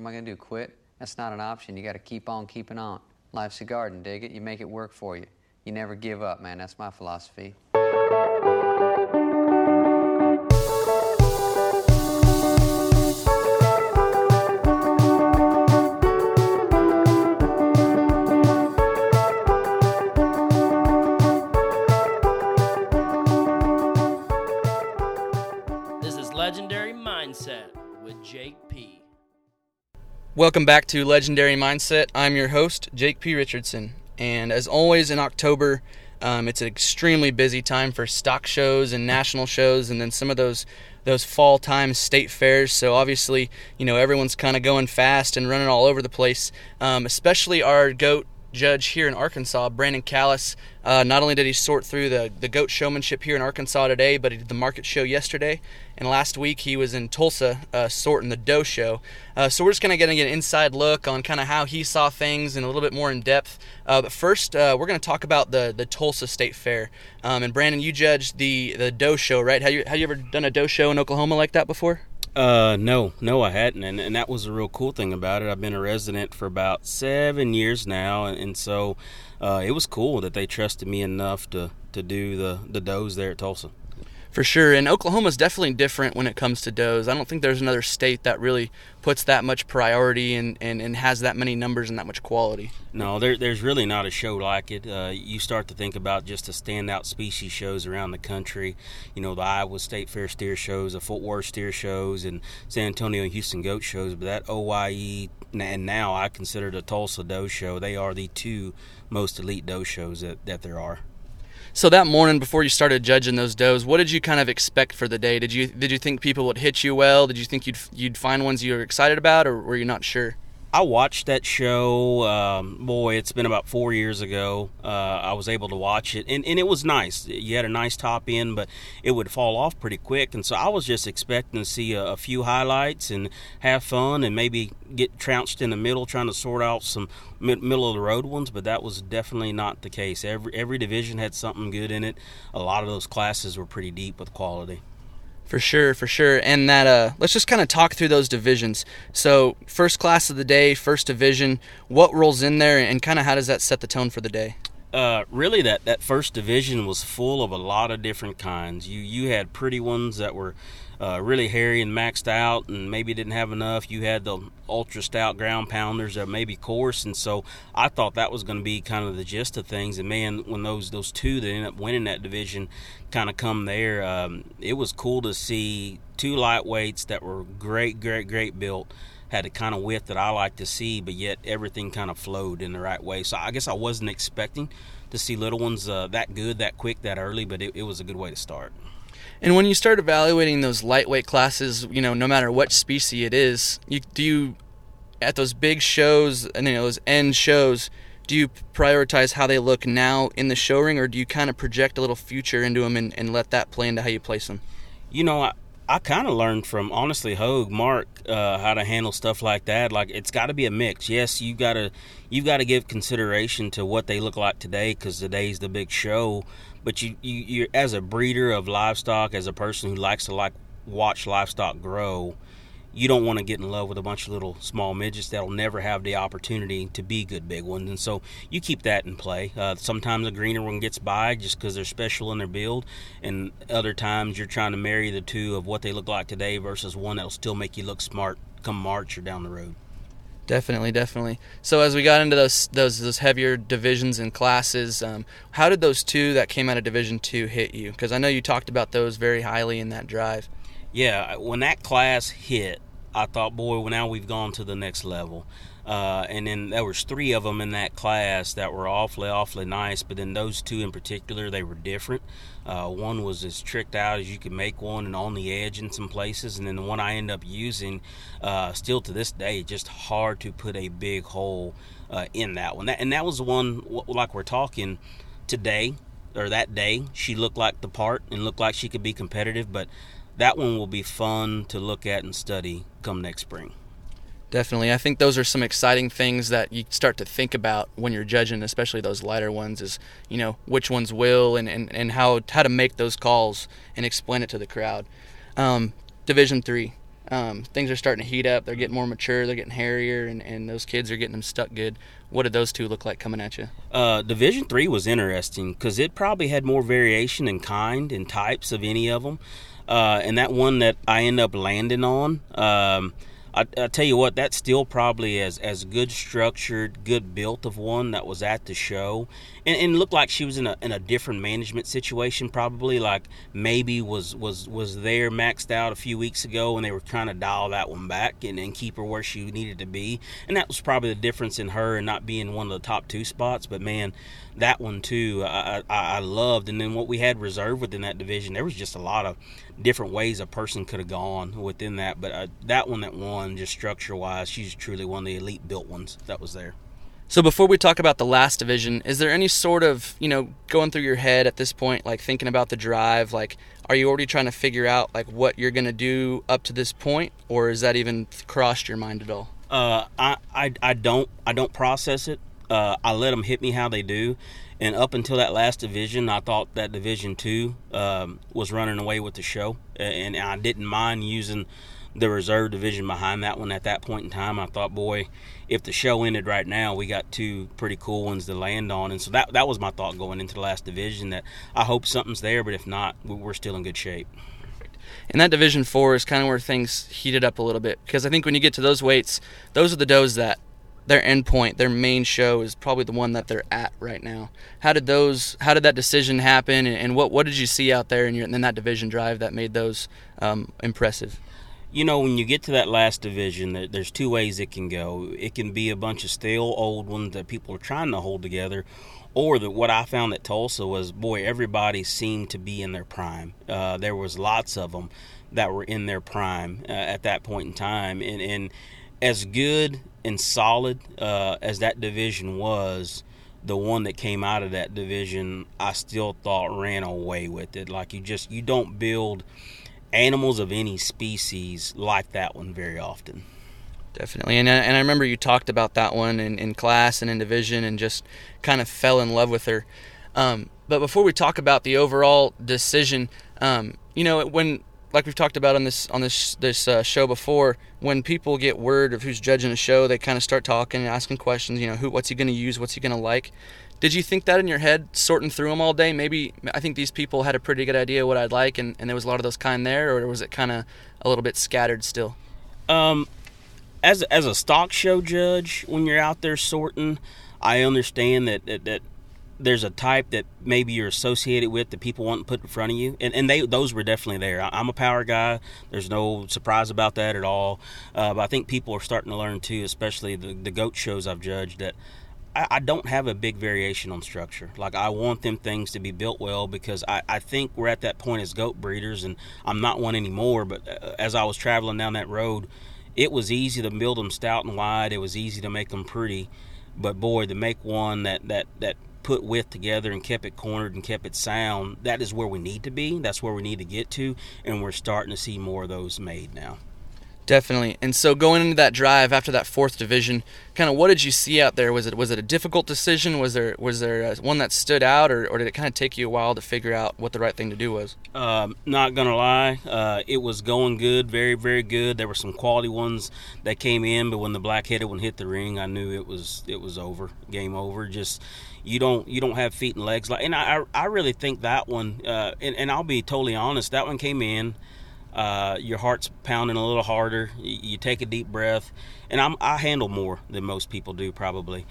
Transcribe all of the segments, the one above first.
am I going to do? Quit? That's not an option. You got to keep on keeping on. Life's a garden, dig it? You make it work for you. You never give up, man. That's my philosophy. Welcome back to Legendary Mindset. I'm your host, Jake P. Richardson. And as always in October, um, it's an extremely busy time for stock shows and national shows, and then some of those those fall time state fairs. So obviously, you know everyone's kind of going fast and running all over the place. Um, especially our goat judge here in Arkansas, Brandon Callis. Uh, not only did he sort through the, the goat showmanship here in Arkansas today, but he did the market show yesterday. And last week he was in Tulsa uh, sorting the doe show. Uh, so we're just kind of getting an inside look on kind of how he saw things and a little bit more in depth. Uh, but first, uh, we're going to talk about the, the Tulsa State Fair. Um, and Brandon, you judged the, the doe show, right? Have you, have you ever done a doe show in Oklahoma like that before? Uh, no, no, I hadn't, and, and that was a real cool thing about it. I've been a resident for about seven years now, and, and so uh, it was cool that they trusted me enough to, to do the the does there at Tulsa. For sure, and Oklahoma's definitely different when it comes to does. I don't think there's another state that really puts that much priority and, and, and has that many numbers and that much quality. No, there, there's really not a show like it. Uh, you start to think about just the standout species shows around the country. You know, the Iowa State Fair steer shows, the Fort Worth steer shows, and San Antonio and Houston goat shows. But that OYE, and now I consider the Tulsa doe show, they are the two most elite doe shows that, that there are. So that morning before you started judging those does, what did you kind of expect for the day? Did you did you think people would hit you well? Did you think you'd you'd find ones you were excited about, or were you not sure? I watched that show. Um, boy, it's been about four years ago. Uh, I was able to watch it, and, and it was nice. You had a nice top end, but it would fall off pretty quick. And so I was just expecting to see a, a few highlights and have fun, and maybe get trounced in the middle trying to sort out some mid- middle of the road ones. But that was definitely not the case. Every every division had something good in it. A lot of those classes were pretty deep with quality. For sure, for sure. And that uh let's just kind of talk through those divisions. So, first class of the day, first division, what rolls in there and kind of how does that set the tone for the day? Uh, really, that, that first division was full of a lot of different kinds. You you had pretty ones that were uh, really hairy and maxed out, and maybe didn't have enough. You had the ultra stout ground pounders that maybe coarse, and so I thought that was going to be kind of the gist of things. And man, when those those two that ended up winning that division kind of come there, um, it was cool to see two lightweights that were great, great, great built had the kind of width that I like to see, but yet everything kind of flowed in the right way. So I guess I wasn't expecting to see little ones uh, that good, that quick, that early, but it, it, was a good way to start. And when you start evaluating those lightweight classes, you know, no matter what species it is, you do you at those big shows and you know those end shows, do you prioritize how they look now in the show ring, or do you kind of project a little future into them and, and let that play into how you place them? You know, I, I kind of learned from honestly Hogue Mark uh, how to handle stuff like that. Like it's got to be a mix. Yes, you gotta you got to give consideration to what they look like today because today's the big show. But you, you you as a breeder of livestock, as a person who likes to like watch livestock grow, you don't want to get in love with a bunch of little small midgets that'll never have the opportunity to be good big ones. And so you keep that in play. Uh, sometimes a greener one gets by just because they're special in their build, and other times you're trying to marry the two of what they look like today versus one that'll still make you look smart come March or down the road. Definitely, definitely. So as we got into those those those heavier divisions and classes, um, how did those two that came out of Division Two hit you? Because I know you talked about those very highly in that drive yeah, when that class hit, I thought, boy, well, now we've gone to the next level. Uh, and then there was three of them in that class that were awfully, awfully nice. But then those two in particular, they were different. Uh, one was as tricked out as you could make one, and on the edge in some places. And then the one I end up using, uh, still to this day, just hard to put a big hole uh, in that one. That, and that was the one, like we're talking today or that day. She looked like the part and looked like she could be competitive, but that one will be fun to look at and study come next spring. Definitely. I think those are some exciting things that you start to think about when you're judging, especially those lighter ones, is, you know, which ones will and, and, and how how to make those calls and explain it to the crowd. Um, Division three. Um, things are starting to heat up. They're getting more mature. They're getting hairier, and, and those kids are getting them stuck good. What did those two look like coming at you? Uh, Division three was interesting because it probably had more variation in kind and types of any of them. Uh, and that one that I end up landing on, um, I, I tell you what, that's still probably as as good structured, good built of one that was at the show, and, and looked like she was in a in a different management situation. Probably like maybe was was was there maxed out a few weeks ago, and they were trying to dial that one back and, and keep her where she needed to be, and that was probably the difference in her and not being one of the top two spots. But man, that one too, I, I, I loved. And then what we had reserved within that division, there was just a lot of different ways a person could have gone within that. But uh, that one that won, just structure wise, she's truly one of the elite built ones that was there. So before we talk about the last division, is there any sort of, you know, going through your head at this point, like thinking about the drive, like are you already trying to figure out like what you're going to do up to this point or is that even crossed your mind at all? Uh, I, I, I don't I don't process it. Uh, I let them hit me how they do, and up until that last division, I thought that Division Two um, was running away with the show, and I didn't mind using the reserve division behind that one at that point in time. I thought, boy, if the show ended right now, we got two pretty cool ones to land on, and so that that was my thought going into the last division. That I hope something's there, but if not, we're still in good shape. And that division four is kind of where things heated up a little bit because I think when you get to those weights, those are the does that their endpoint, their main show is probably the one that they're at right now. How did those? How did that decision happen? And, what what did you see out there in, your, in that division drive that made those um, impressive? you know, when you get to that last division, there's two ways it can go. It can be a bunch of stale old ones that people are trying to hold together, or that what I found at Tulsa was, boy, everybody seemed to be in their prime. Uh, there was lots of them that were in their prime uh, at that point in time, and and as good and solid uh, as that division was. The one that came out of that division, I still thought ran away with it. Like you just you don't build animals of any species like that one very often. Definitely, and I, and I remember you talked about that one in, in class and in division, and just kind of fell in love with her. Um, but before we talk about the overall decision, um, you know, when like we've talked about on this on this this uh, show before, when people get word of who's judging a show, they kind of start talking and asking questions. You know, who what's he going to use? What's he going to like? Did you think that in your head, sorting through them all day? Maybe I think these people had a pretty good idea what I'd like, and, and there was a lot of those kind there, or was it kind of a little bit scattered still? Um, as as a stock show judge, when you're out there sorting, I understand that that, that there's a type that maybe you're associated with that people want to put in front of you, and, and they those were definitely there. I'm a power guy. There's no surprise about that at all. Uh, but I think people are starting to learn too, especially the the goat shows I've judged that I, I don't have a big variation on structure. Like I want them things to be built well because I, I think we're at that point as goat breeders, and I'm not one anymore. But uh, as I was traveling down that road, it was easy to build them stout and wide. It was easy to make them pretty, but boy, to make one that that that put width together and kept it cornered and kept it sound, that is where we need to be. That's where we need to get to, and we're starting to see more of those made now. Definitely. And so going into that drive after that fourth division, kind of what did you see out there? Was it was it a difficult decision? Was there was there one that stood out, or, or did it kind of take you a while to figure out what the right thing to do was? Um, not gonna lie, uh, it was going good, very very good. There were some quality ones that came in, but when the black headed one hit the ring, I knew it was it was over, game over. Just you don't you don't have feet and legs like, and I I really think that one, uh, and, and I'll be totally honest, that one came in. Uh, your heart's pounding a little harder. You, you take a deep breath, and I'm, I handle more than most people do probably.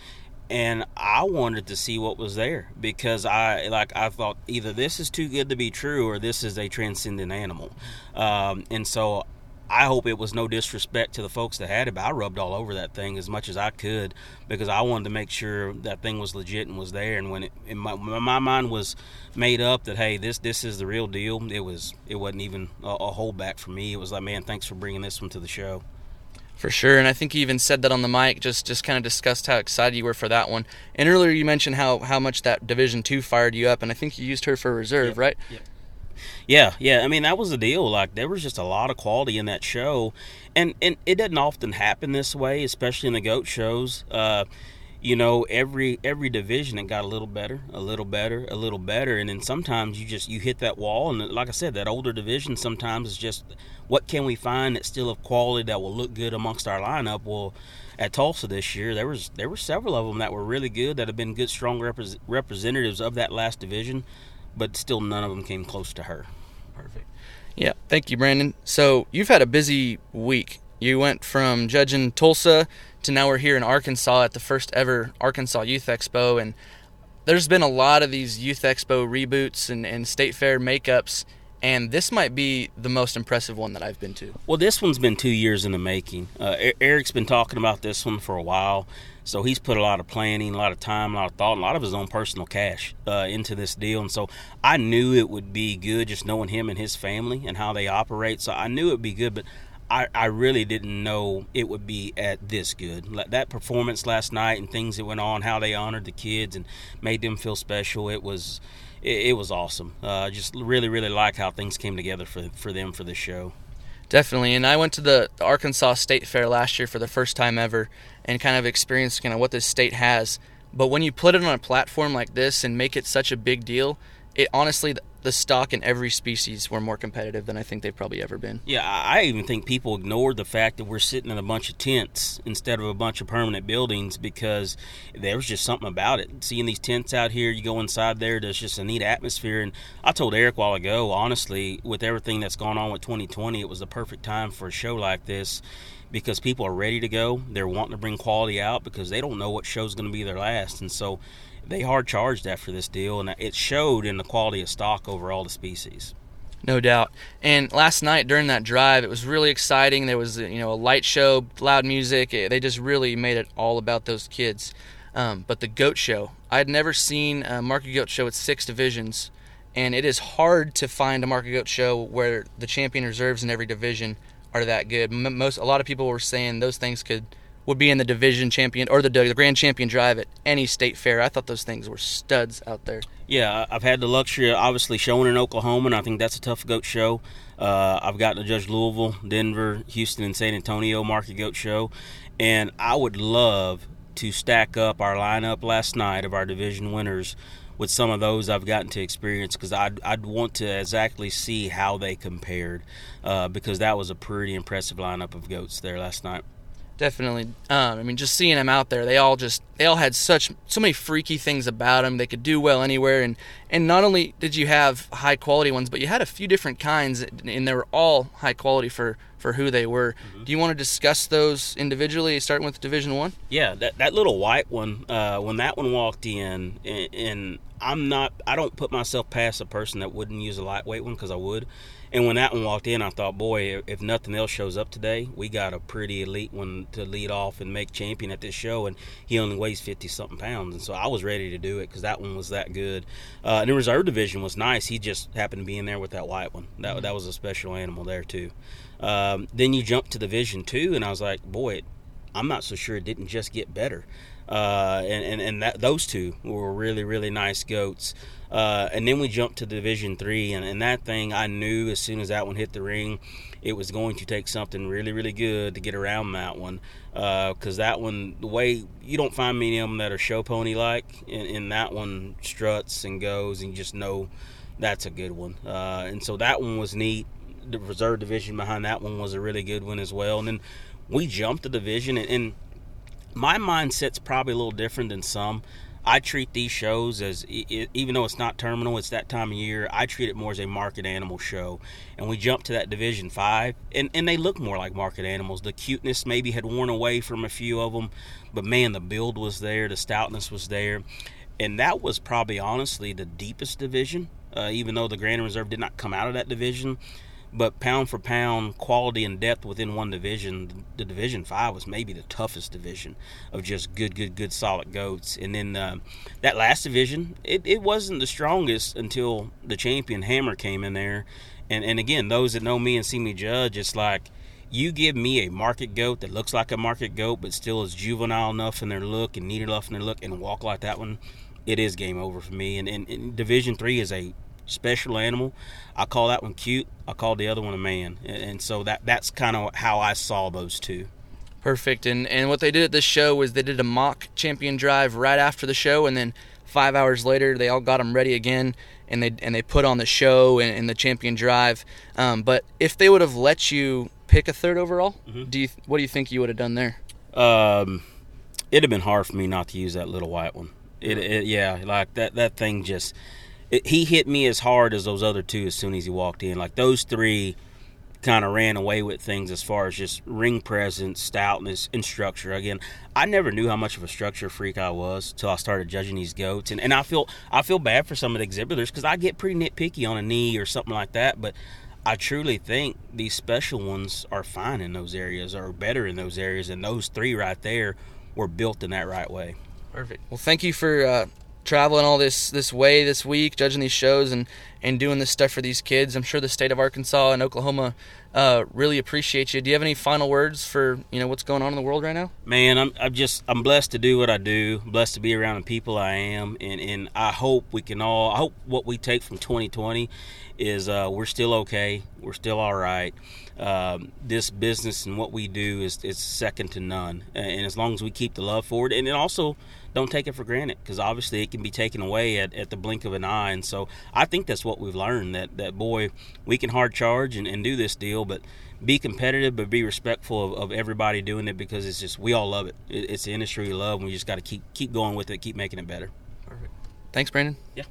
And I wanted to see what was there because I like I thought either this is too good to be true or this is a transcendent animal, um, and so I hope it was no disrespect to the folks that had it, but I rubbed all over that thing as much as I could because I wanted to make sure that thing was legit and was there. And when it, my, my mind was made up that hey, this this is the real deal, it was it wasn't even a, a holdback for me. It was like, man, thanks for bringing this one to the show. For sure, and I think you even said that on the mic. Just just kind of discussed how excited you were for that one. And earlier you mentioned how how much that Division Two fired you up, and I think you used her for reserve, yep. right? Yep. Yeah, yeah. I mean, that was the deal. Like, there was just a lot of quality in that show, and and it doesn't often happen this way, especially in the goat shows. Uh, you know every every division it got a little better a little better a little better and then sometimes you just you hit that wall and like i said that older division sometimes is just what can we find that's still of quality that will look good amongst our lineup well at tulsa this year there was there were several of them that were really good that have been good strong repre- representatives of that last division but still none of them came close to her perfect yeah thank you brandon so you've had a busy week you went from judging tulsa to now we're here in Arkansas at the first ever Arkansas Youth Expo. And there's been a lot of these Youth Expo reboots and, and state fair makeups. And this might be the most impressive one that I've been to. Well, this one's been two years in the making. Uh, Eric's been talking about this one for a while. So he's put a lot of planning, a lot of time, a lot of thought, a lot of his own personal cash uh, into this deal. And so I knew it would be good just knowing him and his family and how they operate. So I knew it would be good. But I, I really didn't know it would be at this good. That performance last night and things that went on, how they honored the kids and made them feel special, it was it, was awesome. Uh, just really, really like how things came together for for them for this show. Definitely, and I went to the Arkansas State Fair last year for the first time ever, and kind of experience kind of what this state has. But when you put it on a platform like this and make it such a big deal, it honestly the stock in every species were more competitive than I think they've probably ever been. Yeah, I even think people ignored the fact that we're sitting in a bunch of tents instead of a bunch of permanent buildings because there was just something about it. Seeing these tents out here, you go inside there, there's just a neat atmosphere. And I told Eric while ago, honestly, with everything that's gone on with 2020, it was the perfect time for a show like this because people are ready to go. They're wanting to bring quality out because they don't know what show's going to be their last. And so they hard charged after this deal, and it showed in the quality of stock over all the species. No doubt. And last night during that drive, it was really exciting. There was you know a light show, loud music. They just really made it all about those kids. Um, but the goat show, I had never seen a market goat show with six divisions, and it is hard to find a market goat show where the champion reserves in every division are that good. Most a lot of people were saying those things could would be in the division champion or the, the grand champion drive at any state fair. I thought those things were studs out there. Yeah, I've had the luxury of obviously showing in Oklahoma, and I think that's a tough goat show. Uh, I've gotten to judge Louisville, Denver, Houston, and San Antonio market goat show, and I would love to stack up our lineup last night of our division winners with some of those I've gotten to experience because I'd, I'd want to exactly see how they compared uh, because that was a pretty impressive lineup of goats there last night definitely. Um, I mean, just seeing them out there, they all just they all had such so many freaky things about them. They could do well anywhere, and and not only did you have high quality ones, but you had a few different kinds, and they were all high quality for for who they were. Mm-hmm. Do you want to discuss those individually, starting with Division One? Yeah, that that little white one, uh, when that one walked in, and, and I'm not, I don't put myself past a person that wouldn't use a lightweight one because I would. And when that one walked in, I thought, boy, if nothing else shows up today, we got a pretty elite one to lead off and make champion at this show. And he only weighs 50 something pounds. And so I was ready to do it because that one was that good. Uh, and the reserve division was nice. He just happened to be in there with that white one. That, that was a special animal there, too. Um, then you jump to Division Two, and I was like, boy, I'm not so sure it didn't just get better. Uh, and and, and that, those two were really, really nice goats. Uh, and then we jumped to Division Three, and, and that thing I knew as soon as that one hit the ring, it was going to take something really, really good to get around that one. Because uh, that one, the way you don't find many of them that are show pony like, and, and, that one struts and goes, and you just know that's a good one. Uh, and so that one was neat. The reserve division behind that one was a really good one as well. And then we jumped the division, and, and my mindset's probably a little different than some. I treat these shows as even though it's not terminal, it's that time of year. I treat it more as a market animal show, and we jump to that Division Five, and and they look more like market animals. The cuteness maybe had worn away from a few of them, but man, the build was there, the stoutness was there, and that was probably honestly the deepest division. Uh, even though the Grand Reserve did not come out of that division, but pound for pound, quality and depth within one division, the Division Five was maybe the toughest division of just good, good, good, solid goats. And then uh, that last division, it, it wasn't the strongest until the champion Hammer came in there. And and again, those that know me and see me judge, it's like you give me a market goat that looks like a market goat, but still is juvenile enough in their look and neat enough in their look, and walk like that one. It is game over for me. And, and, and Division Three is a special animal. I call that one cute. I call the other one a man, and so that that's kind of how I saw those two. Perfect. And and what they did at this show was they did a mock champion drive right after the show, and then five hours later they all got them ready again, and they and they put on the show and, and the champion drive. Um, but if they would have let you pick a third overall, Mm-hmm. do you what do you think you would have done there? Um, it'd have been hard for me not to use that little white one. It, it yeah, like that that thing just it, he hit me as hard as those other two as soon as he walked in. Like those three kind of ran away with things as far as just ring presence, stoutness, and structure. Again, I never knew how much of a structure freak I was till I started judging these goats, and, and I feel I feel bad for some of the exhibitors because I get pretty nitpicky on a knee or something like that, but. I truly think these special ones are fine in those areas, or better in those areas, and those three right there were built in that right way. Perfect. Well, thank you for uh, traveling all this this way this week, judging these shows and and doing this stuff for these kids. I'm sure the state of Arkansas and Oklahoma uh, really appreciate you. Do you have any final words for you know what's going on in the world right now? Man, I'm I'm just I'm blessed to do what I do, blessed to be around the people I am, and and I hope we can all I hope what we take from 2020 is uh, we're still okay, we're still all right. Um, this business and what we do is is second to none, and as long as we keep the love for it, and then also don't take it for granted because obviously it can be taken away at, at the blink of an eye and so i think that's what we've learned that that boy we can hard charge and, and do this deal but be competitive but be respectful of, of everybody doing it because it's just we all love it, it it's the industry we love and we just got to keep keep going with it keep making it better Perfect. Thanks, Brandon. Yeah.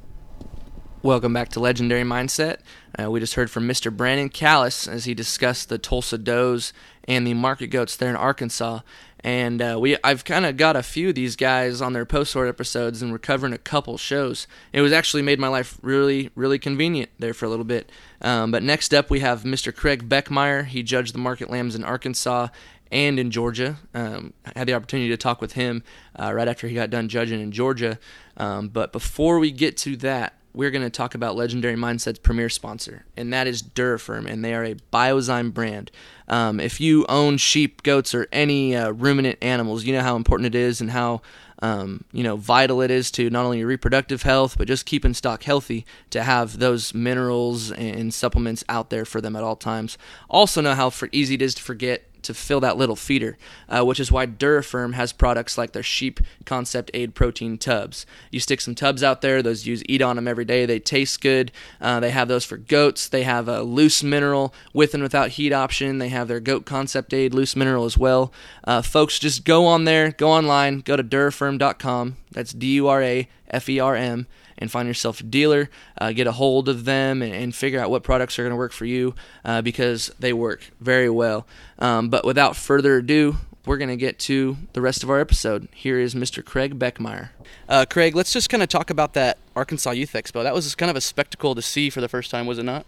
Welcome back to Legendary Mindset. Uh, we just heard from Mr. Brandon Callis as he discussed the Tulsa Does and the market goats there in Arkansas. And uh, we, I've kind of got a few of these guys on their post sort episodes, and we're covering a couple shows. It was actually made my life really, really convenient there for a little bit. Um, but next up, we have Mr. Craig Beckmeyer. He judged the market lambs in Arkansas and in Georgia. Um, I had the opportunity to talk with him uh, right after he got done judging in Georgia. Um, but before we get to that, we're going to talk about Legendary Mindset's premier sponsor, and that is DuraFerm, and they are a Biozyme brand. Um, if you own sheep, goats, or any uh, ruminant animals, you know how important it is and how um, you know vital it is to not only your reproductive health, but just keeping stock healthy to have those minerals and supplements out there for them at all times. Also, know how for easy it is to forget to fill that little feeder, uh, which is why DuraFerm has products like their Sheep Concept Aid Protein Tubs. You stick some tubs out there; those use eat on them every day. They taste good. Uh, they have those for goats. They have a loose mineral with and without heat option. They have their Goat Concept Aid loose mineral as well. Uh, folks, just go on there, go online, go to DuraFerm.com. That's D-U-R-A-F-E-R-M and find yourself a dealer, uh, get a hold of them, and, and, figure out what products are going to work for you uh, because they work very well. Um, but without further ado, we're going to get to the rest of our episode. Here is Mr. Craig Beckmeyer. Uh, Craig, let's just kind of talk about that Arkansas Youth Expo. That was kind of a spectacle to see for the first time, was it not?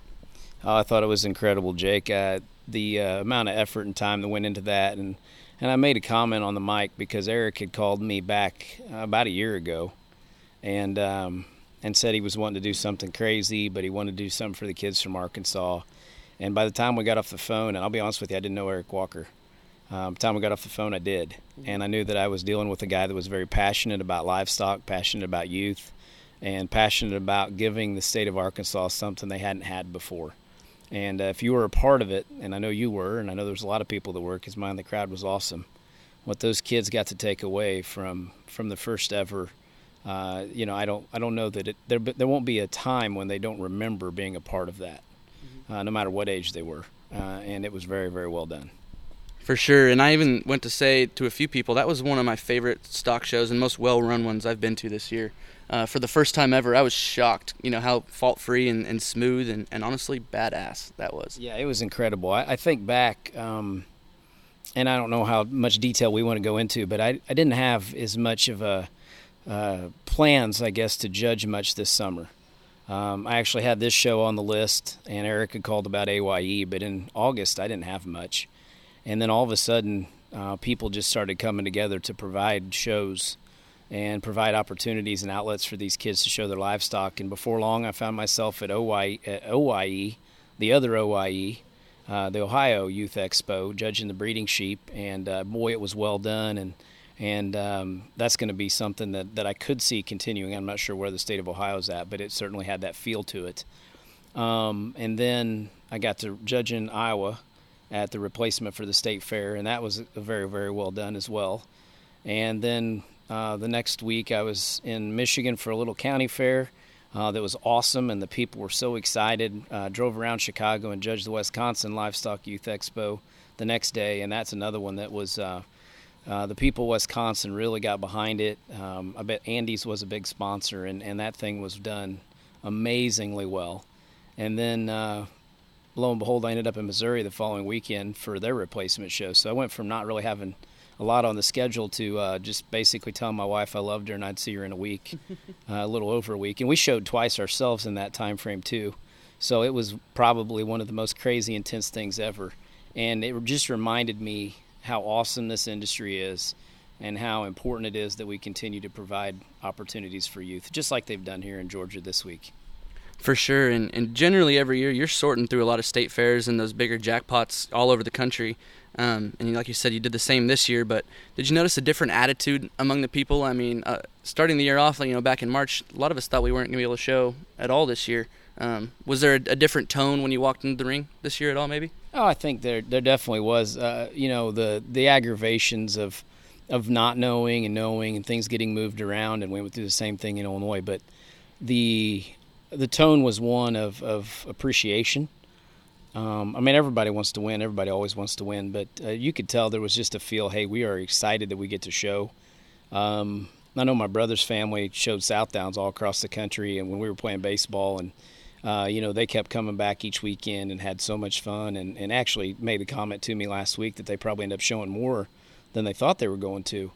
Oh, I thought it was incredible, Jake. Uh, the uh, amount of effort and time that went into that, and and I made a comment on the mic because Eric had called me back uh, about a year ago, and um, and said he was wanting to do something crazy, but he wanted to do something for the kids from Arkansas. And by the time we got off the phone, and I'll be honest with you, I didn't know Eric Walker. Um, the time we got off the phone, I did, and I knew that I was dealing with a guy that was very passionate about livestock, passionate about youth, and passionate about giving the state of Arkansas something they hadn't had before. And uh, if you were a part of it, and I know you were, and I know there's a lot of people that were, because mine, the crowd was awesome. What those kids got to take away from from the first ever, uh, you know, I don't I don't know that it there there won't be a time when they don't remember being a part of that, uh, no matter what age they were, uh, and it was very very well done. For sure, and I even went to say to a few people that was one of my favorite stock shows and most well-run ones I've been to this year. Uh, for the first time ever, I was shocked, you know, how fault-free and, and smooth and, and honestly badass that was. Yeah, it was incredible. I, I think back, um, and I don't know how much detail we want to go into, but I, I didn't have as much of a uh, plans, I guess, to judge much this summer. Um, I actually had this show on the list, and Eric had called about AYE, but in August I didn't have much. And then all of a sudden, uh, people just started coming together to provide shows and provide opportunities and outlets for these kids to show their livestock. And before long, I found myself at OYE, at OYE the other OYE, uh, the Ohio Youth Expo, judging the breeding sheep. And uh, boy, it was well done. And and um, that's going to be something that, that I could see continuing. I'm not sure where the state of Ohio is at, but it certainly had that feel to it. Um, and then I got to judge in Iowa at the replacement for the state fair, and that was very very well done as well. And then uh, the next week, I was in Michigan for a little county fair. Uh, that was awesome, and the people were so excited. Uh, drove around Chicago and judged the Wisconsin Livestock Youth Expo the next day, and that's another one that was uh, uh, the people of Wisconsin really got behind it. Um, I bet Andy's was a big sponsor, and, and that thing was done amazingly well. And then, uh, lo and behold, I ended up in Missouri the following weekend for their replacement show. So I went from not really having a lot on the schedule to uh, just basically telling my wife I loved her and I'd see her in a week, uh, a little over a week. And we showed twice ourselves in that time frame too. So it was probably one of the most crazy, intense things ever. And it just reminded me how awesome this industry is and how important it is that we continue to provide opportunities for youth, just like they've done here in Georgia this week. For sure, and, and generally every year you're sorting through a lot of state fairs and those bigger jackpots all over the country. Um, and like you said, you did the same this year. But did you notice a different attitude among the people? I mean, uh, starting the year off, you know, back in March, a lot of us thought we weren't going to be able to show at all this year. Um, was there a, a, different tone when you walked into the ring this year at all? Maybe. Oh, I think there there definitely was. Uh, you know, the the aggravations of of not knowing and knowing and things getting moved around, and we went through the same thing in Illinois. But the the tone was one of of appreciation. Um, I mean, everybody wants to win. Everybody always wants to win, but uh, you could tell there was just a feel. Hey, we are excited that we get to show. Um, I know my brother's family showed South Downs all across the country, and when we were playing baseball and uh, you know, they kept coming back each weekend and had so much fun and, and actually made the comment to me last week that they probably end up showing more than they thought they were going to.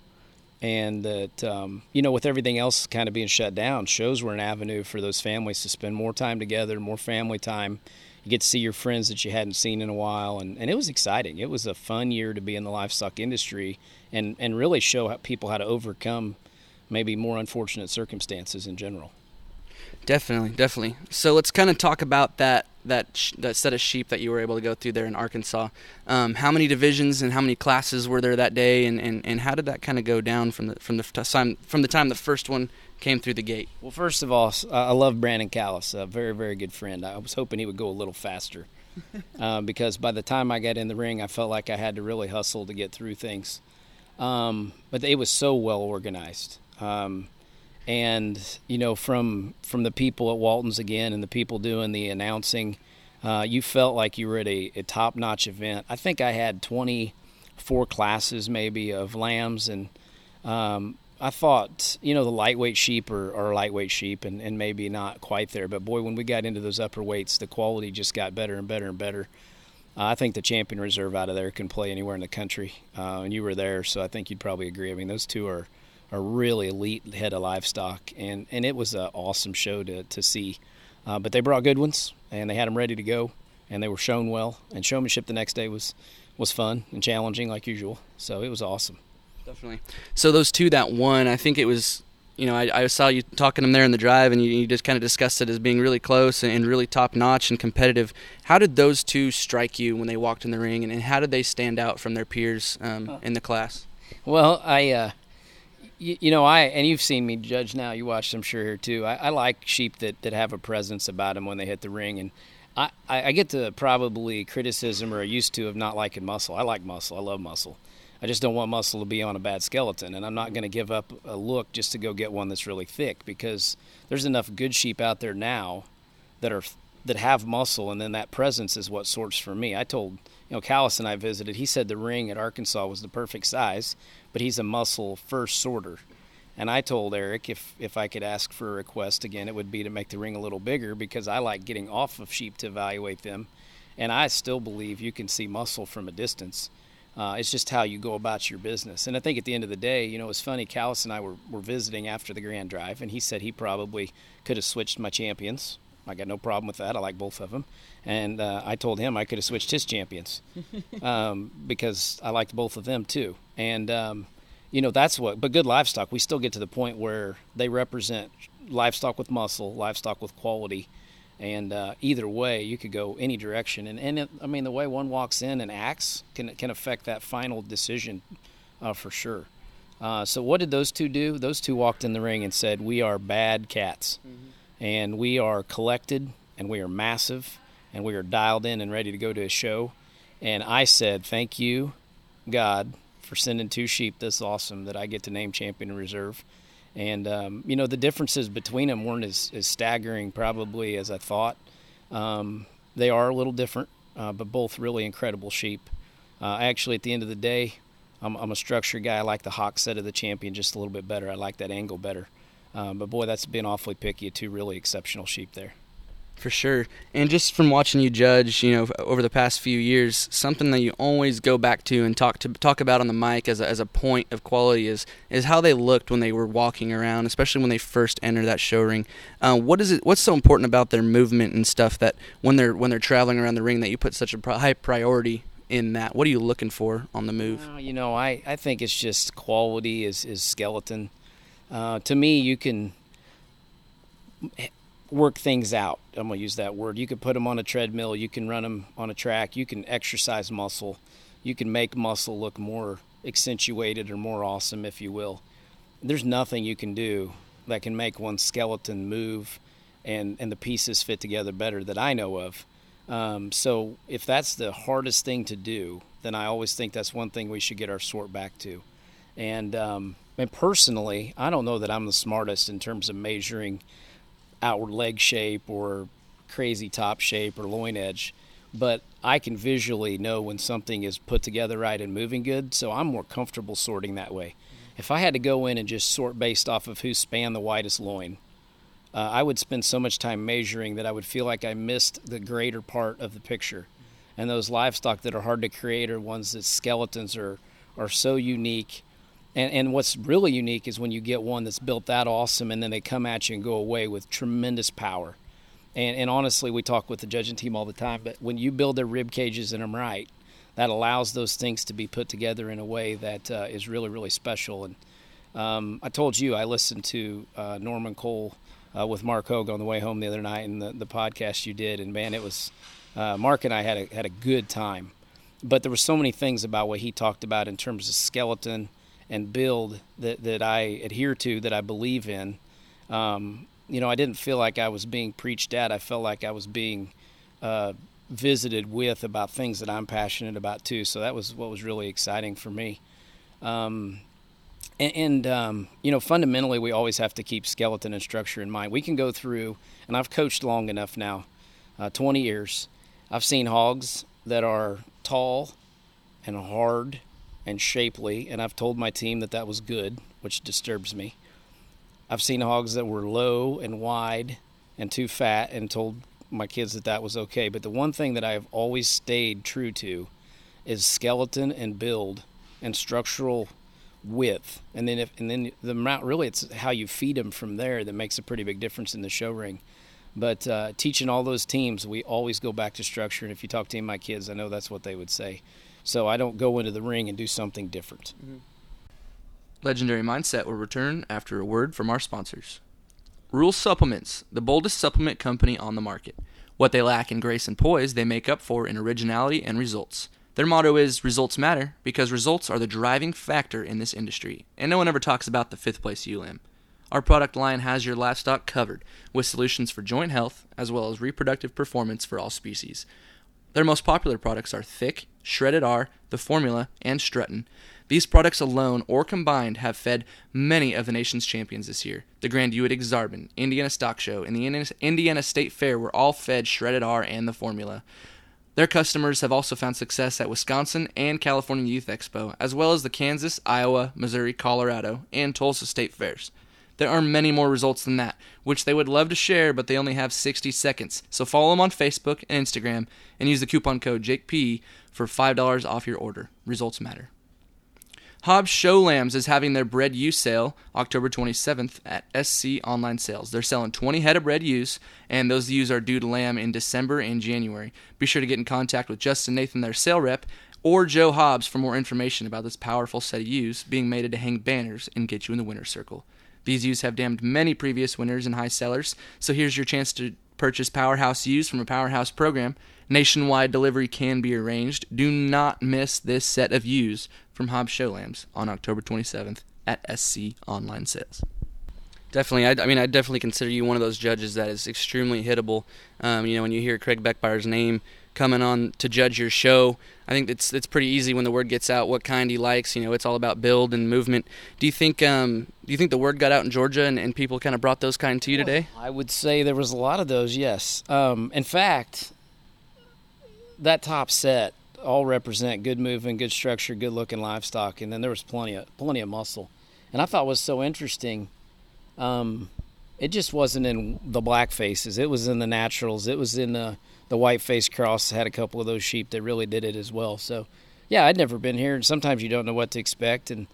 And that, um, you know, with everything else kind of being shut down, shows were an avenue for those families to spend more time together, more family time. You get to see your friends that you hadn't seen in a while. And, and it was exciting. It was a fun year to be in the livestock industry and, and really show how people how to overcome maybe more unfortunate circumstances in general. Definitely, definitely. So let's kind of talk about that that sh- that set of sheep that you were able to go through there in Arkansas. Um, how many divisions and how many classes were there that day, and, and, and how did that kind of go down from the from the time from the time the first one came through the gate? Well, first of all, I love Brandon Callis, a very very good friend. I was hoping he would go a little faster, uh, because by the time I got in the ring, I felt like I had to really hustle to get through things. Um, but it was so well organized. Um, and you know from from the people at Walton's again and the people doing the announcing, uh, you felt like you were at a, a top notch event. I think I had 24 classes maybe of lambs, and um, I thought you know the lightweight sheep are, are lightweight sheep, and, and maybe not quite there, but boy, when we got into those upper weights, the quality just got better and better and better. Uh, I think the champion reserve out of there can play anywhere in the country, uh, and you were there, so I think you'd probably agree. I mean, those two are a really elite head of livestock, and and it was an awesome show to to see. Uh, but they brought good ones, and they had them ready to go, and they were shown well. And showmanship the next day was was fun and challenging like usual. So it was awesome. Definitely. So those two that won, I think it was. You know, I, I saw you talking to them there in the drive, and you, you just kind of discussed it as being really close and, and really top notch and competitive. How did those two strike you when they walked in the ring, and, and how did they stand out from their peers um, in the class? Well, I uh, you, you, know, I and you've seen me judge now. You watched, I'm sure here too. I, I, like sheep that, that have a presence about them when they hit the ring, and I, I get the probably criticism or used to of not liking muscle. I like muscle. I love muscle. I just don't want muscle to be on a bad skeleton, and I'm not going to give up a look just to go get one that's really thick because there's enough good sheep out there now that are that have muscle, and then that presence is what sorts for me. I told you know Callis and I visited. He said the ring at Arkansas was the perfect size but he's a muscle first sorter. And I told Eric if, if I could ask for a request again, it would be to make the ring a little bigger because I like getting off of sheep to evaluate them. And I still believe you can see muscle from a distance. Uh, it's just how you go about your business. And I think at the end of the day, you know, it's funny. Callis and I were, were visiting after the Grand Drive, and he said he probably could have switched my champions. I got no problem with that. I like both of them. And uh, I told him I could have switched his champions um, because I liked both of them too. And, um, you know, that's what, but good livestock, we still get to the point where they represent livestock with muscle, livestock with quality. And uh, either way, you could go any direction. And, and it, I mean, the way one walks in and acts can, can affect that final decision uh, for sure. Uh, so, what did those two do? Those two walked in the ring and said, We are bad cats. Mm-hmm and we are collected and we are massive and we are dialed in and ready to go to a show And I said, Thank you, God, for sending two sheep this awesome that I get to name champion and reserve. And, um, you know, the differences between them weren't as, as staggering probably as I thought. Um, they are a little different, uh, but both really incredible sheep. Uh, actually, at the end of the day, I'm, I'm, a structure guy. I like the hock set of the champion just a little bit better. I like that angle better. Um, but boy, that's been awfully picky. Two really exceptional sheep there. For sure. And just from watching you judge, you know, over the past few years, something that you always go back to and talk to talk about on the mic as a, as a point of quality is is how they looked when they were walking around, especially when they first entered that show ring. Uh, what is it? What's so important about their movement and stuff that when they're when they're traveling around the ring that you put such a high priority in that? What are you looking for on the move? Well, you know, I, I think it's just quality is is skeleton. Uh, to me, you can work things out. I'm going to use that word. You can put them on a treadmill, you can run them on a track, you can exercise muscle, you can make muscle look more accentuated or more awesome, if you will. There's nothing you can do that can make one skeleton move and, and the pieces fit together better that I know of. Um, so if that's the hardest thing to do, then I always think that's one thing we should get our sort back to. And, um, and personally, I don't know that I'm the smartest in terms of measuring – outward leg shape or crazy top shape or loin edge, but I can visually know when something is put together right and moving good, so I'm more comfortable sorting that way. If I had to go in and just sort based off of who spanned the widest loin, uh, I would spend so much time measuring that I would feel like I missed the greater part of the picture. And those livestock that are hard to create are ones that skeletons are are so unique and, and what's really unique is when you get one that's built that awesome and then they come at you and go away with tremendous power. And, and honestly, we talk with the judging team all the time, but when you build their rib cages in them right, that allows those things to be put together in a way that uh, is really, really special. And um, I told you I listened to uh, Norman Cole uh, with Mark Hogue on the way home the other night and the, the podcast you did, and man, it was uh, Mark and I had a, had a good time. But there were so many things about what he talked about in terms of skeleton and build that, that I adhere to, that I believe in. Um, you know, I didn't feel like I was being preached at. I felt like I was being uh, visited with about things that I'm passionate about too. So that was what was really exciting for me. Um, and, and um, you know, fundamentally, we always have to keep skeleton and structure in mind. We can go through, and I've coached long enough now, uh, 20 years. I've seen hogs that are tall and hard and shapely, and I've told my team that that was good, which disturbs me. I've seen hogs that were low and wide and too fat, and told my kids that that was okay. But the one thing that I've always stayed true to is skeleton and build and structural width, and then if and then the amount really it's how you feed them from there that makes a pretty big difference in the show ring. But uh, teaching all those teams, we always go back to structure. And if you talk to my kids, I know that's what they would say so I don't go into the ring and do something different. Mm-hmm. Legendary Mindset will return after a word from our sponsors. Rule Supplements, the boldest supplement company on the market. What they lack in grace and poise, they make up for in originality and results. Their motto is Results Matter because results are the driving factor in this industry, and no one ever talks about the fifth place ewe Our product line has your livestock covered with solutions for joint health as well as reproductive performance for all species. Their most popular products are Thick, Shredded R, The Formula, and Strutton. These products alone or combined have fed many of the nation's champions this year. The Grand Uinta Ak-Sar-Ben, Indiana Stock Show, and the Indiana State Fair were all fed Shredded R and The Formula. Their customers have also found success at Wisconsin and California Youth Expo, as well as the Kansas, Iowa, Missouri, Colorado, and Tulsa State Fairs. There are many more results than that, which they would love to share, but they only have 60 seconds. So follow them on Facebook and Instagram and use the coupon code JakeP for $5 off your order. Results matter. Hobbs Show Lambs is having their bred ewe sale October 27th at SC Online Sales. They're selling 20 head of bred ewes, and those ewes are due to lamb in December and January. Be sure to get in contact with Justin Nathan, their sale rep, or Joe Hobbs for more information about this powerful set of ewes being mated to hang banners and get you in the winner's circle. These ewes have dammed many previous winners and high sellers, so here's your chance to purchase Powerhouse ewes from a Powerhouse program. Nationwide delivery can be arranged. Do not miss this set of ewes from Hobbs Show Lambs on October 27th at SC Online Sales. Definitely, I, I, mean, I definitely consider you one of those judges that is extremely hittable. Um, you know, when you hear Craig Beckmeyer's name coming on to judge your show. I think it's it's pretty easy when the word gets out what kind he likes. You know, it's all about build and movement. Do you think um, do you think the word got out in Georgia and, and people kind of brought those kind to you today? I would say there was a lot of those. Yes. Um, in fact, that top set all represent good movement, good structure, good looking livestock, and then there was plenty of plenty of muscle. And I thought was so interesting. Um, it just wasn't in the black faces. It was in the naturals. It was in the the white face cross. Had a couple of those sheep that really did it as well. So, yeah, I'd never been here, and sometimes you don't know what to expect. And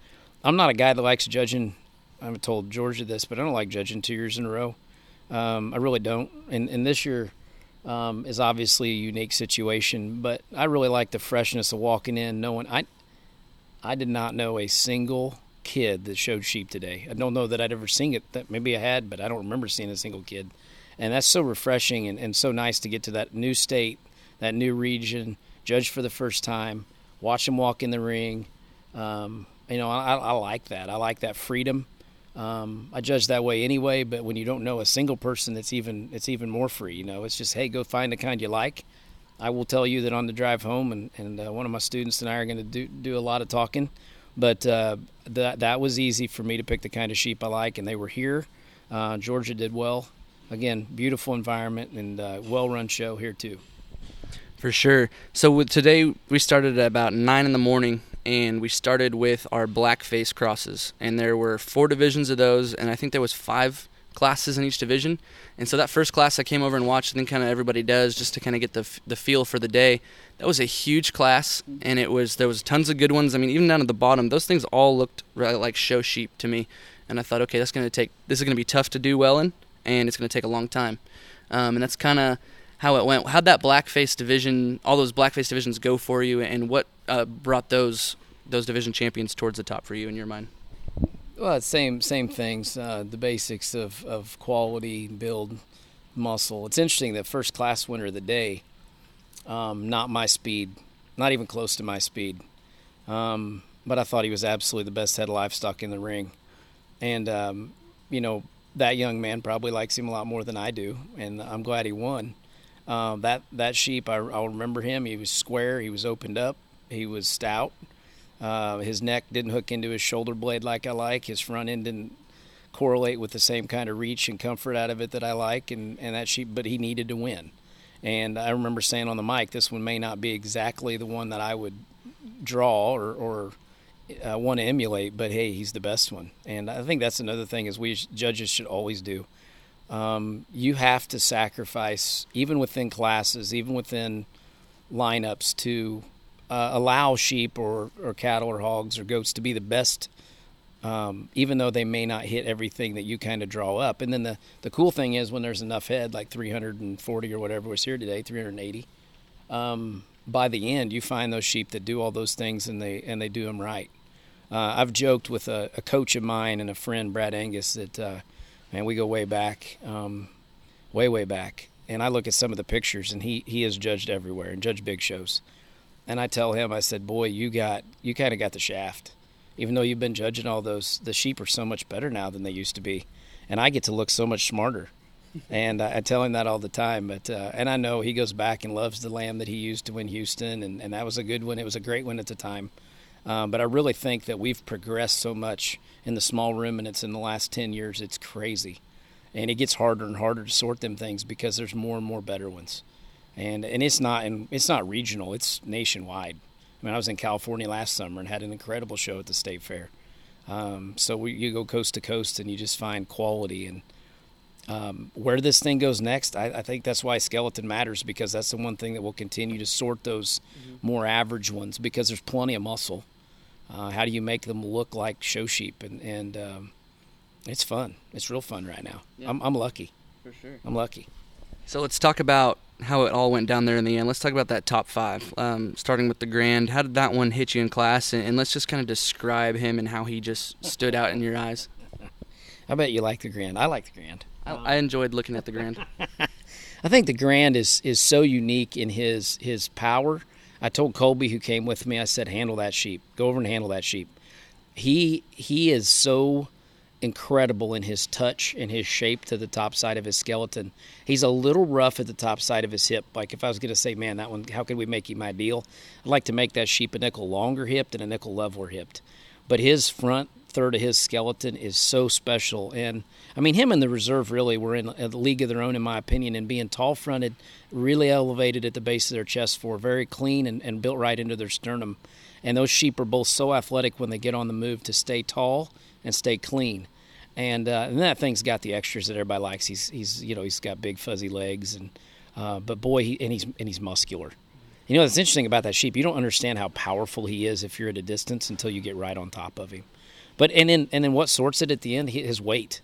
I'm not a guy that likes judging. I've told Georgia this, but I don't like judging two years in a row. Um, I really don't. And, and this year um, is obviously a unique situation, but I really like the freshness of walking in, knowing I I did not know a single kid that showed sheep today. I don't know that I'd ever seen it. That maybe I had, but I don't remember seeing a single kid. And that's so refreshing and, and so nice to get to that new state, that new region, judge for the first time, watch them walk in the ring. Um, you know, I, I like that. I like that freedom. Um, I judge that way anyway, but when you don't know a single person, it's even it's even more free. You know, it's just hey, go find the kind you like. I will tell you that on the drive home, and, and uh, one of my students and I are going to do do a lot of talking, but uh, that that was easy for me to pick the kind of sheep I like, and they were here. Uh, Georgia did well. Again, beautiful environment and uh, well run show here too. For sure. So with today, we started at about nine in the morning, and we started with our black face crosses, and there were four divisions of those, and I think there was five classes in each division. And so that first class I came over and watched, I think kind of everybody does, just to kind of get the the feel for the day. That was a huge class, and it was there was tons of good ones. I mean, even down at the bottom, those things all looked really like show sheep to me. And I thought, okay, that's going to take this is going to be tough to do well in, and it's going to take a long time. Um, and that's kind of how it went. How'd that blackface division, all those blackface divisions, go for you, and what uh, brought those those division champions towards the top for you in your mind? Well, same same things. Uh, the basics of, of quality, build, muscle. It's interesting that first class winner of the day, um, not my speed, not even close to my speed. Um, but I thought he was absolutely the best head of livestock in the ring, and um, you know that young man probably likes him a lot more than I do, and I'm glad he won. Um, that that sheep, I, will remember him. He was square. He was opened up. He was stout. Uh, his neck didn't hook into his shoulder blade like I like. His front end didn't correlate with the same kind of reach and comfort out of it that I like. And, and that sheep, but he needed to win. And I remember saying on the mic, this one may not be exactly the one that I would draw or, or uh, want to emulate, but hey, he's the best one. And I think that's another thing is we judges should always do. Um, you have to sacrifice, even within classes, even within lineups, to uh, allow sheep or, or cattle or hogs or goats to be the best, um, even though they may not hit everything that you kind of draw up. And then the, the cool thing is when there's enough head, like 340 or whatever was here today, 380, um, by the end you find those sheep that do all those things and they and they do them right. Uh, I've joked with a, a, coach of mine and a friend, Brad Angus, that uh, man we go way back, um, way way back. And I look at some of the pictures, and he he has judged everywhere and judged big shows. And I tell him, I said, "Boy, you got you kind of got the shaft. Even though you've been judging all those, the sheep are so much better now than they used to be, and I get to look so much smarter." and I, I, tell him that all the time. But uh, and I know he goes back and loves the lamb that he used to win Houston, and, and that was a good one. It was a great one at the time. Um, but I really think that we've progressed so much in the small ruminants in the last ten years. It's crazy, and it gets harder and harder to sort them things because there's more and more better ones and and it's not and it's not regional; it's nationwide. I mean, I was in California last summer and had an incredible show at the state fair. Um, so we, you go coast to coast and you just find quality and um, where this thing goes next. I, I, think that's why skeleton matters because that's the one thing that will continue to sort those mm-hmm. more average ones because there's plenty of muscle. Uh, how do you make them look like show sheep? And and um, it's fun. It's real fun right now. Yeah. I'm, I'm lucky. For sure. I'm lucky. So let's talk about how it all went down there in the end. Let's talk about that top five, um, starting with the Grand. How did that one hit you in class? And, and, let's just kind of describe him and how he just stood out in your eyes. I bet you like the Grand. I like the Grand. I, um, I enjoyed looking at the Grand. I think the Grand is is so unique in his his power. I told Colby, who came with me, I said, "Handle that sheep. Go over and handle that sheep." He he is so incredible in his touch and his shape to the top side of his skeleton. He's a little rough at the top side of his hip. Like if I was going to say, man, that one, how could we make him ideal? I'd like to make that sheep a nickel longer hipped and a nickel leveler hipped. But his front third of his skeleton is so special. And I mean, him and the reserve really were in a league of their own, in my opinion, and being tall fronted, really elevated at the base of their chest for very clean and, and built right into their sternum. And those sheep are both so athletic when they get on the move to stay tall and stay clean. And, uh, and that thing's got the extras that everybody likes. He's, he's you know he's got big fuzzy legs and uh, but boy he, and he's and he's muscular. You know what's interesting about that sheep? You don't understand how powerful he is if you're at a distance until you get right on top of him. But and then and then what sorts it at the end? His weight.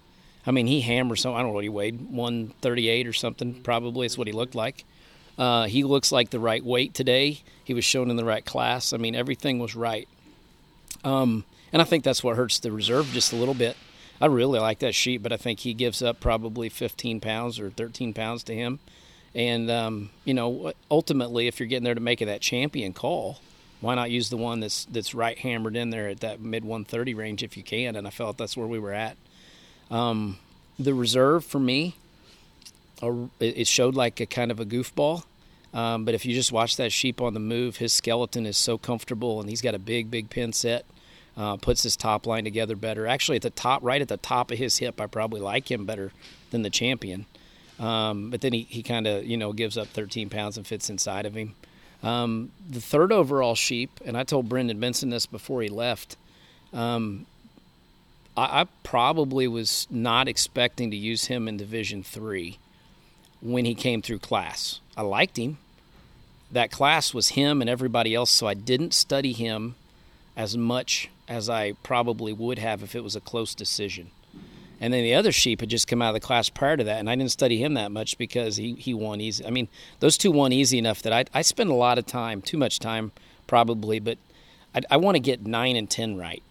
I mean, he hammers so I don't know what he weighed, 138 or something. Probably it's what he looked like. Uh, he looks like the right weight today. He was shown in the right class. I mean, everything was right. Um, and I think that's what hurts the reserve just a little bit. I really like that sheep, but I think he gives up probably 15 pounds or 13 pounds to him. And um, you know, ultimately, if you're getting there to make that champion call, why not use the one that's that's right hammered in there at that mid 130 range if you can? And I felt that's where we were at. Um, the reserve for me, it showed like a kind of a goofball. Um, but if you just watch that sheep on the move, his skeleton is so comfortable, and he's got a big, big pin set uh, puts his top line together better. Actually, at the top, right at the top of his hip, I probably like him better than the champion. Um, but then he, he kind of you know gives up 13 pounds and fits inside of him. Um, the third overall sheep, and I told Brendan Benson this before he left. Um, I, I, probably was not expecting to use him in Division Three when he came through class. I liked him. That class was him and everybody else, so I didn't study him as much as I probably would have if it was a close decision. And then the other sheep had just come out of the class prior to that, and I didn't study him that much because he, he won easy. I mean, those two won easy enough that I, I spend a lot of time, too much time probably, but I, I want to get 9 and 10 right.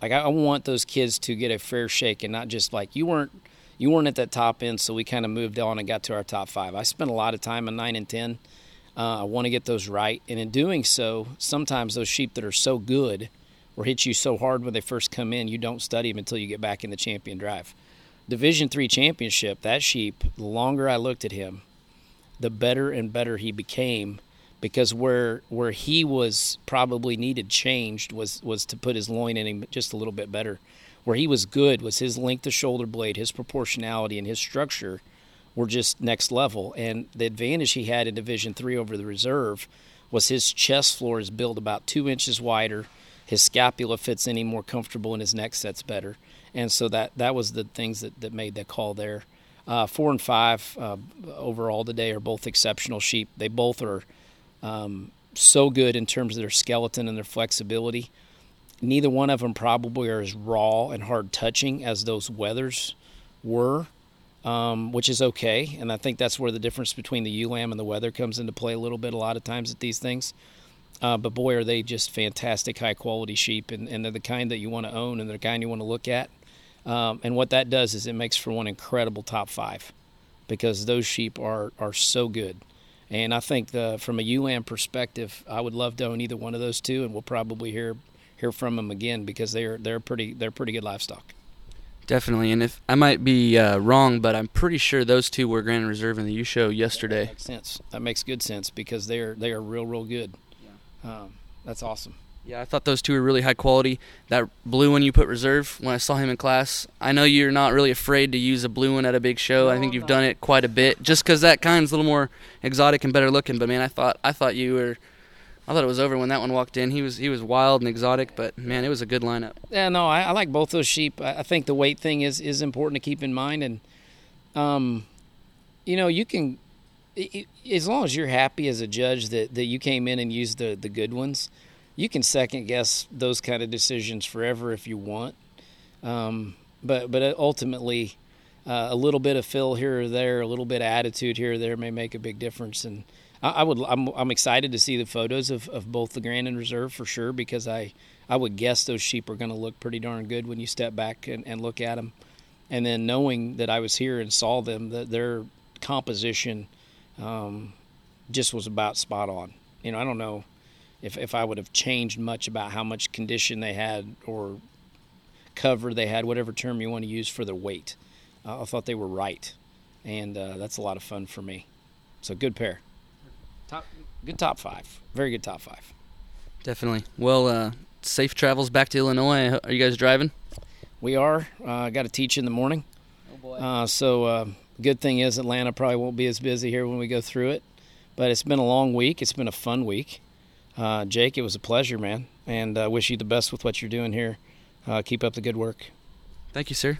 Like, I, I want those kids to get a fair shake and not just like, you weren't you weren't at that top end, so we kind of moved on and got to our top five. I spent a lot of time on 9 and 10. Uh, I want to get those right. And in doing so, sometimes those sheep that are so good – or hit you so hard when they first come in, you don't study them until you get back in the champion drive. Division three championship, that sheep, the longer I looked at him, the better and better he became because where where he was probably needed changed was was to put his loin in him just a little bit better. Where he was good was his length of shoulder blade, his proportionality, and his structure were just next level. And the advantage he had in Division three over the reserve was his chest floor is built about two inches wider his scapula fits any more comfortable and his neck sets better. And so that that was the things that, that made that call there. Uh, four and five uh, overall today are both exceptional sheep. They both are um, so good in terms of their skeleton and their flexibility. Neither one of them probably are as raw and hard touching as those wethers were, um, which is okay. And I think that's where the difference between the ewe lamb and the wether comes into play a little bit a lot of times at these things. Uh, but boy, are they just fantastic, high quality sheep, and, and they're the kind that you want to own and they're the kind you want to look at. Um, and what that does is it makes for one incredible top five because those sheep are, are so good. And I think the, from a ewe lamb perspective, I would love to own either one of those two, and we'll probably hear hear from them again because they're they're pretty they're pretty good livestock. Definitely, and if I might be uh, wrong, but I'm pretty sure those two were Grand Reserve in the ewe show yesterday. That makes sense. That makes good sense because they're they are real real good. Um, that's awesome. Yeah, I thought those two were really high quality. That blue one you put reserve when I saw him in class. I know you're not really afraid to use a blue one at a big show. No, I think you've done it quite a bit, just because that kind's a little more exotic and better looking. But man, I thought I thought you were. I thought it was over when that one walked in. He was he was wild and exotic, but man, it was a good lineup. Yeah, no, I, I like both those sheep. I, I think the weight thing is is important to keep in mind, and um, you know, you can it, as long as you're happy as a judge that, that you came in and used the, the good ones, you can second guess those kind of decisions forever if you want. Um, but but ultimately, uh, a little bit of fill here or there, a little bit of attitude here or there may make a big difference. And I, I would I'm, I'm excited to see the photos of, of both the Grand and Reserve for sure because I I would guess those sheep are going to look pretty darn good when you step back and, and look at them. And then knowing that I was here and saw them, that their composition um, just was about spot on. You know, I don't know if, if I would have changed much about how much condition they had or cover they had, whatever term you want to use for the weight. Uh, I thought they were right, and uh, that's a lot of fun for me. So good pair. Top, good top five. Very good top five. Definitely. Well, uh, safe travels back to Illinois. Are you guys driving? We are. Uh, I got to teach in the morning. Oh boy. Uh, so uh, good thing is Atlanta probably won't be as busy here when we go through it. But it's been a long week. It's been a fun week. Uh, Jake, it was a pleasure, man, and I wish you the best with what you're doing here. Uh, keep up the good work. Thank you, sir.